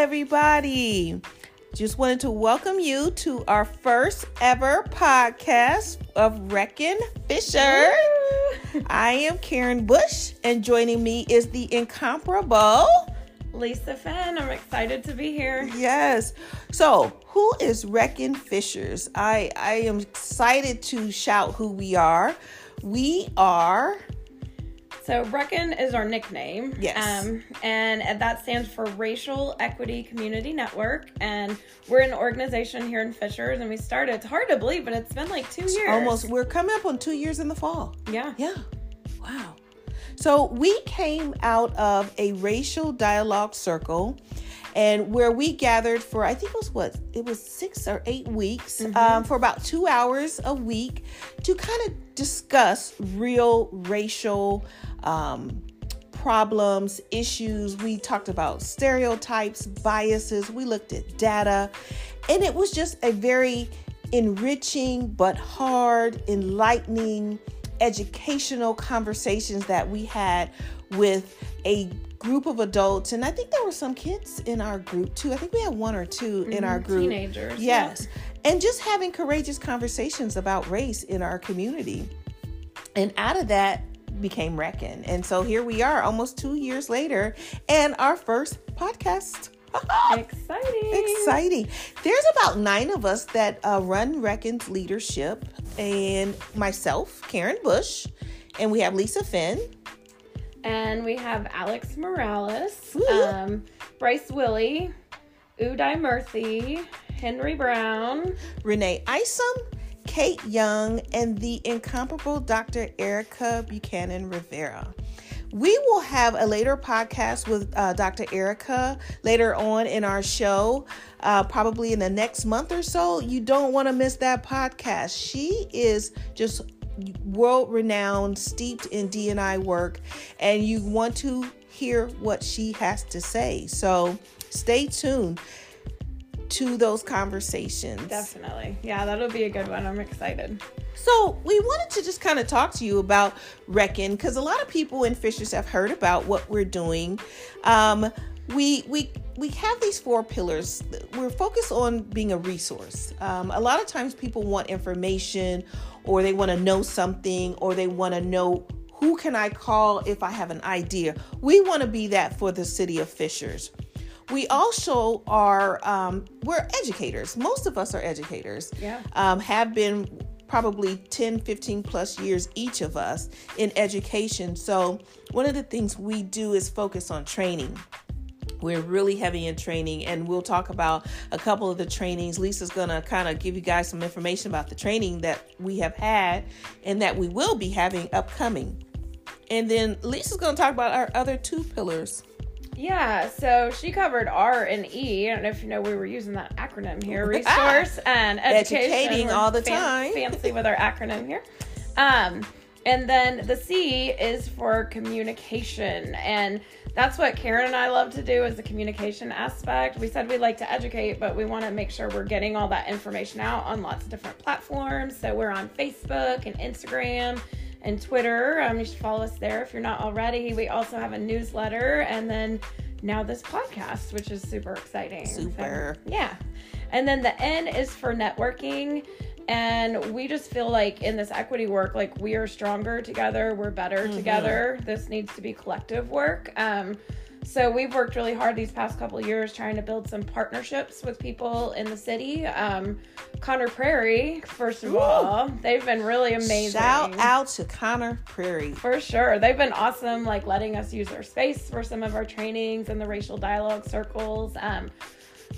everybody. Just wanted to welcome you to our first ever podcast of Reckin Fisher. I am Karen Bush, and joining me is the incomparable Lisa Finn. I'm excited to be here. Yes. So, who is Reckin Fishers? I I am excited to shout who we are. We are so Reckin is our nickname. Yes. Um, and that stands for Racial Equity Community Network. And we're an organization here in Fishers, and we started. It's hard to believe, but it's been like two years. Almost. We're coming up on two years in the fall. Yeah. Yeah. Wow. So we came out of a racial dialogue circle and where we gathered for i think it was what it was six or eight weeks mm-hmm. um, for about two hours a week to kind of discuss real racial um, problems issues. We talked about stereotypes biases. We looked at data. And it was just a very enriching but hard enlightening educational conversations that we had with a group of adults. And i think there were some kids in our group too. I think we had one or 2 mm-hmm. in our group. Teenagers yes. Yeah. and just having courageous conversations about race in our community. And out of that became Reckin. And so here we are almost two years later and our first podcast. Exciting. Exciting. There's about nine of us that uh, run Reckon's leadership, and myself, Karen Bush, and we have Lisa Finn and we have Alex Morales, um, Bryce Willie, Uday Murthy, Henry Brown, Renee Isom, Kate Young, and the incomparable Dr. Erica Buchanan Rivera. We will have a later podcast with uh, Dr. Erica later on in our show, uh, probably in the next month or so. You don't want to miss that podcast. She is just world renowned, steeped in DNI work, and you want to hear what she has to say. So stay tuned to those conversations. Definitely. Yeah, that'll be a good one. I'm excited. So, we wanted to just kind of talk to you about Reckin because a lot of people in Fishers have heard about what we're doing. Um, we we we have these four pillars. We're focused on being a resource. Um, a lot of times, people want information or they want to know something or they want to know who can I call if I have an idea. We want to be that for the city of Fishers. We also are um, we're educators. Most of us are educators. Yeah. Um, have been probably 10, 15 plus years each of us in education. So one of the things we do is focus on training. We're really heavy in training, and we'll talk about a couple of the trainings. Lisa's to kind of give you guys some information about the training that we have had and that we will be having upcoming. And then Lisa's to talk about our other two pillars. Yeah, so she covered R and E. I don't know if you know we were using that acronym here: resource and education. Educating all the fan- time. Fancy with our acronym here. Um, and then the C is for communication. And that's what Karen and I love to do is the communication aspect. We said we like to educate, but we want to make sure we're getting all that information out on lots of different platforms. So we're on Facebook and Instagram and Twitter. Um, you should follow us there if you're not already. We also have a newsletter and then now this podcast, which is super exciting. Super. So, yeah. And then the N is for networking. And we just feel like in this equity work, like we are stronger together, we're better mm-hmm. together. This needs to be collective work. Um, so we've worked really hard these past couple years trying to build some partnerships with people in the city. Um, Conner Prairie, first of Ooh. all, they've been really amazing. Shout out to Conner Prairie for sure. They've been awesome, like letting us use their space for some of our trainings and the racial dialogue circles. Um,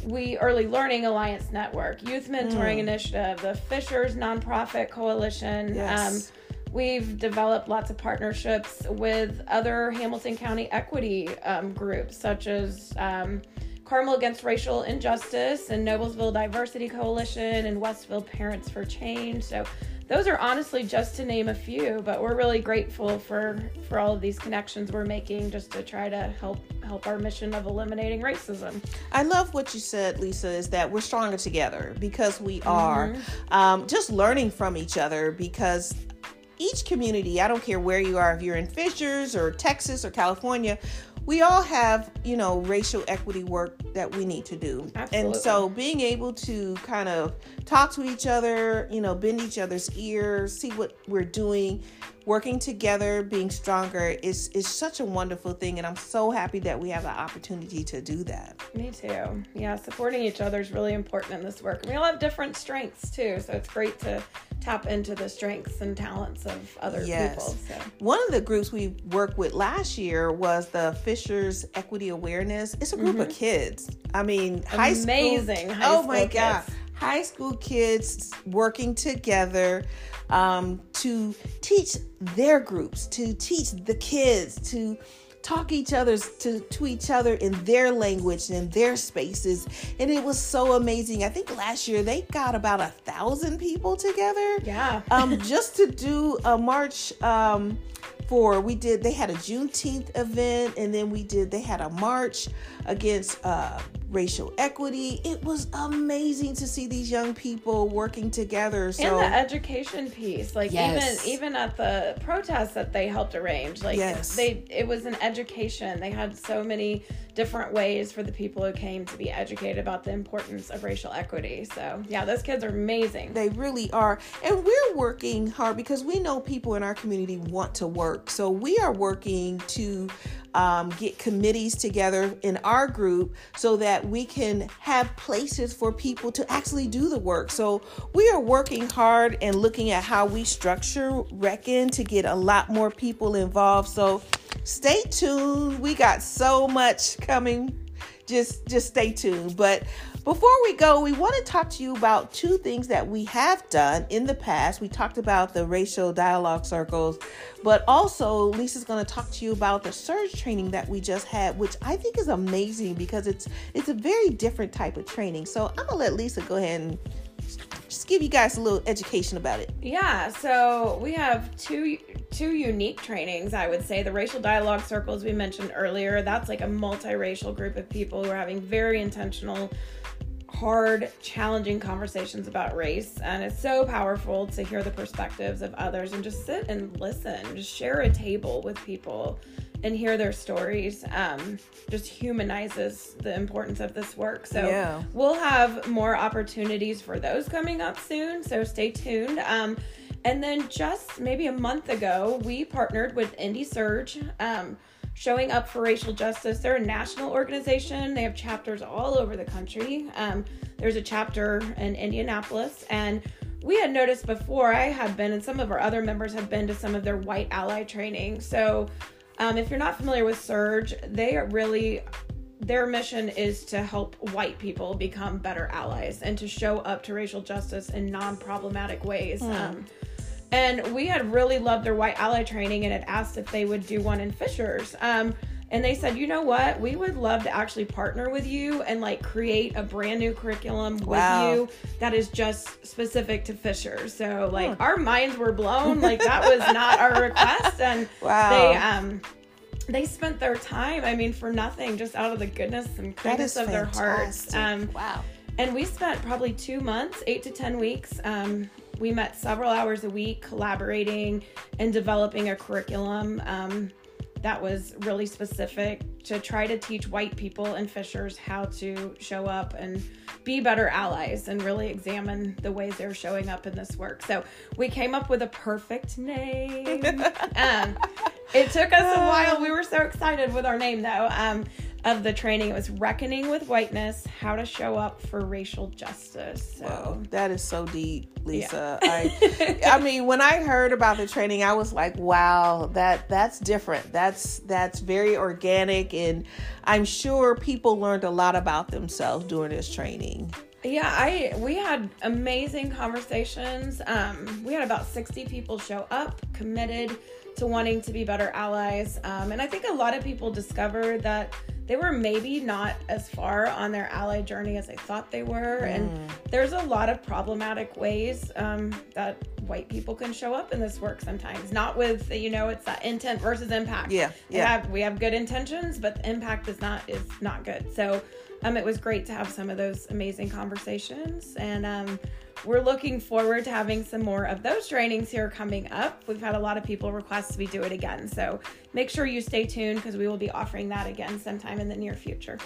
we Early Learning Alliance Network, Youth Mentoring mm. Initiative, the Fishers Nonprofit Coalition. Yes. Um, we've developed lots of partnerships with other Hamilton County equity um, groups, such as um, Carmel Against Racial Injustice and Noblesville Diversity Coalition and Westfield Parents for Change. So those are honestly just to name a few, but we're really grateful for for all of these connections we're making just to try to help help our mission of eliminating racism. I love what you said, Lisa, is that we're stronger together because we are mm-hmm. um, just learning from each other because each community, I don't care where you are, if you're in Fishers or Texas or California, we all have, you know, racial equity work that we need to do. Absolutely. And so being able to kind of talk to each other, you know, bend each other's ears, see what we're doing, working together, being stronger is is such a wonderful thing and I'm so happy that we have the opportunity to do that. Me too. Yeah, supporting each other is really important in this work. We all have different strengths too, so it's great to tap into the strengths and talents of other Yes. people. So One of the groups we worked with last year was the Fishers Equity Awareness. It's a group of kids. I mean, high school. Mm-hmm. Amazing high oh my school God. kids. High school kids working together um, to teach their groups, to teach the kids, to talk each other's to, to each other in their language and their spaces. And it was so amazing. I think last year they got about a thousand people together. Yeah. um, just to do a march um, for we did they had a Juneteenth event and then we did they had a march against uh, racial equity. It was amazing to see these young people working together. So and the education piece like Yes. even even at the protests that they helped arrange like Yes. they it was an education they had so many different ways for the people who came to be educated about the importance of racial equity so yeah those kids are amazing They really are. And we're working hard because we know people in our community want to work. So we are working to um, get committees together in our group so that we can have places for people to actually do the work. So we are working hard and looking at how we structure Reckon to get a lot more people involved. So stay tuned. We got so much coming just just stay tuned. But before we go we want to talk to you about two things that we have done in the past. We talked about the racial dialogue circles but also lisa's going to talk to you about the SURJ training that we just had which i think is amazing because it's it's a very different type of training. So i'm going to let lisa go ahead and just give you guys a little education about it Yeah, so we have two two unique trainings, I would say. The racial dialogue circles we mentioned earlier, that's like a multiracial group of people who are having very intentional hard, challenging conversations about race. And it's so powerful to hear the perspectives of others and just sit and listen, just share a table with people and hear their stories. Um, just humanizes the importance of this work. So Yeah. we'll have more opportunities for those coming up soon. So stay tuned. Um, and then just maybe a month ago, we partnered with Indy SURJ. Um, showing up for racial justice. They're a national organization. They have chapters all over the country. Um, there's a chapter in Indianapolis, and we had noticed before I had been, and some of our other members have been to some of their white ally training. So, um, if you're not familiar with SURJ, they are really their mission is to help white people become better allies and to show up to racial justice in non-problematic ways. Um, and we had really loved their white ally training and had asked if they would do one in Fishers. Um, and they said, you know what? We would love to actually partner with you and like create a brand new curriculum Wow. with you that is just specific to Fisher. So like our minds were blown. Like that was not our request. And Wow. they um they spent their time, I mean, for nothing, just out of the goodness and kindness of their hearts. Um, wow and we spent probably two months, eight to 10 weeks. Um, we met several hours a week collaborating and developing a curriculum um, that was really specific to try to teach white people and fishers how to show up and be better allies and really examine the ways they're showing up in this work. So we came up with a perfect name. um, it took us a while. We were so excited with our name, though. Um, of the training, it was reckoning with whiteness, how to show up for racial justice. So Wow, that is so deep, Lisa. I, I mean, when I heard about the training, I was like, "Wow, that that's different. That's that's very organic." And I'm sure people learned a lot about themselves during this training. Yeah, I we had amazing conversations. Um, we had about sixty people show up, committed to wanting to be better allies, um, and I think a lot of people discovered that they were maybe not as far on their ally journey as they thought they were, and there's a lot of problematic ways um, that white people can show up in this work sometimes. Not with you know it's that intent versus impact. Yeah, yeah. have- we have good intentions, but the impact is not is not good. So um, it was great to have some of those amazing conversations, and um, we're looking forward to having some more of those trainings here coming up. We've had a lot of people request we do it again. So make sure you stay tuned because we will be offering that again sometime in the near future.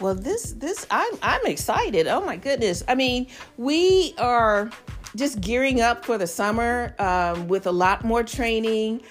Well, this this I'm I'm excited. Oh my goodness. I mean, we are just gearing up for the summer um, with a lot more training.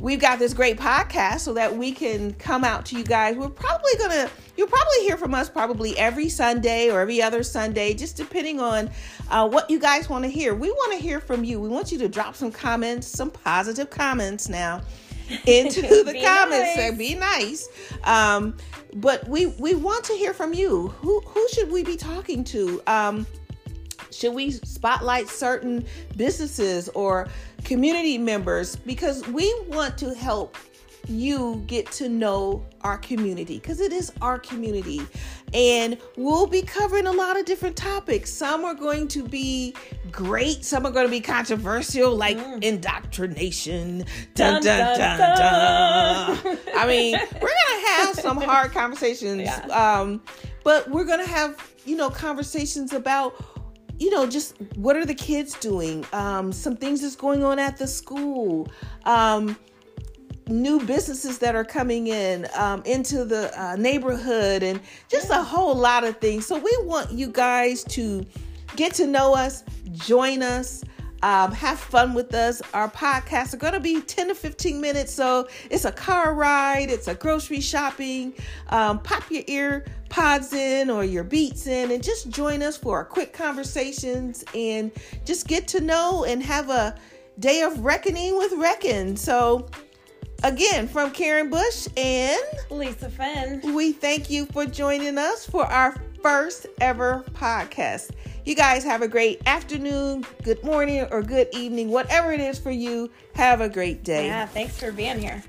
We've got this great podcast so that we can come out to you guys. We're probably gonna you'll probably hear from us probably every Sunday or every other Sunday, just depending on uh, what you guys want to hear. We want to hear from you. We want you to drop some comments, some positive comments now into the comments. Nice. be nice. Um, but we we want to hear from you. Who who should we be talking to? Um, should we spotlight certain businesses or community members? Because we want to help you get to know our community because it is our community. And we'll be covering a lot of different topics. Some are going to be great, some are going to be controversial, like mm. indoctrination. Dun, dun, dun, dun. I mean, we're going to have some hard conversations. Yeah. Um, but we're going to have, you know, conversations about you know, just what are the kids doing? Um, some things that's going on at the school. Um, new businesses that are coming in um, into the uh, neighborhood and just a whole lot of things. So we want you guys to get to know us, join us. Um, have fun with us. Our podcasts are going to be 10 to 15 minutes. So it's a car ride, it's a grocery shopping. Um, pop your ear pods in or your beats in and just join us for our quick conversations and just get to know and have a day of reckoning with Reckon. So Again, from Karen Bush and Lisa Finn, we thank you for joining us for our first ever podcast. You guys have a great afternoon, good morning, or good evening, whatever it is for you. Have a great day. Yeah, thanks for being here.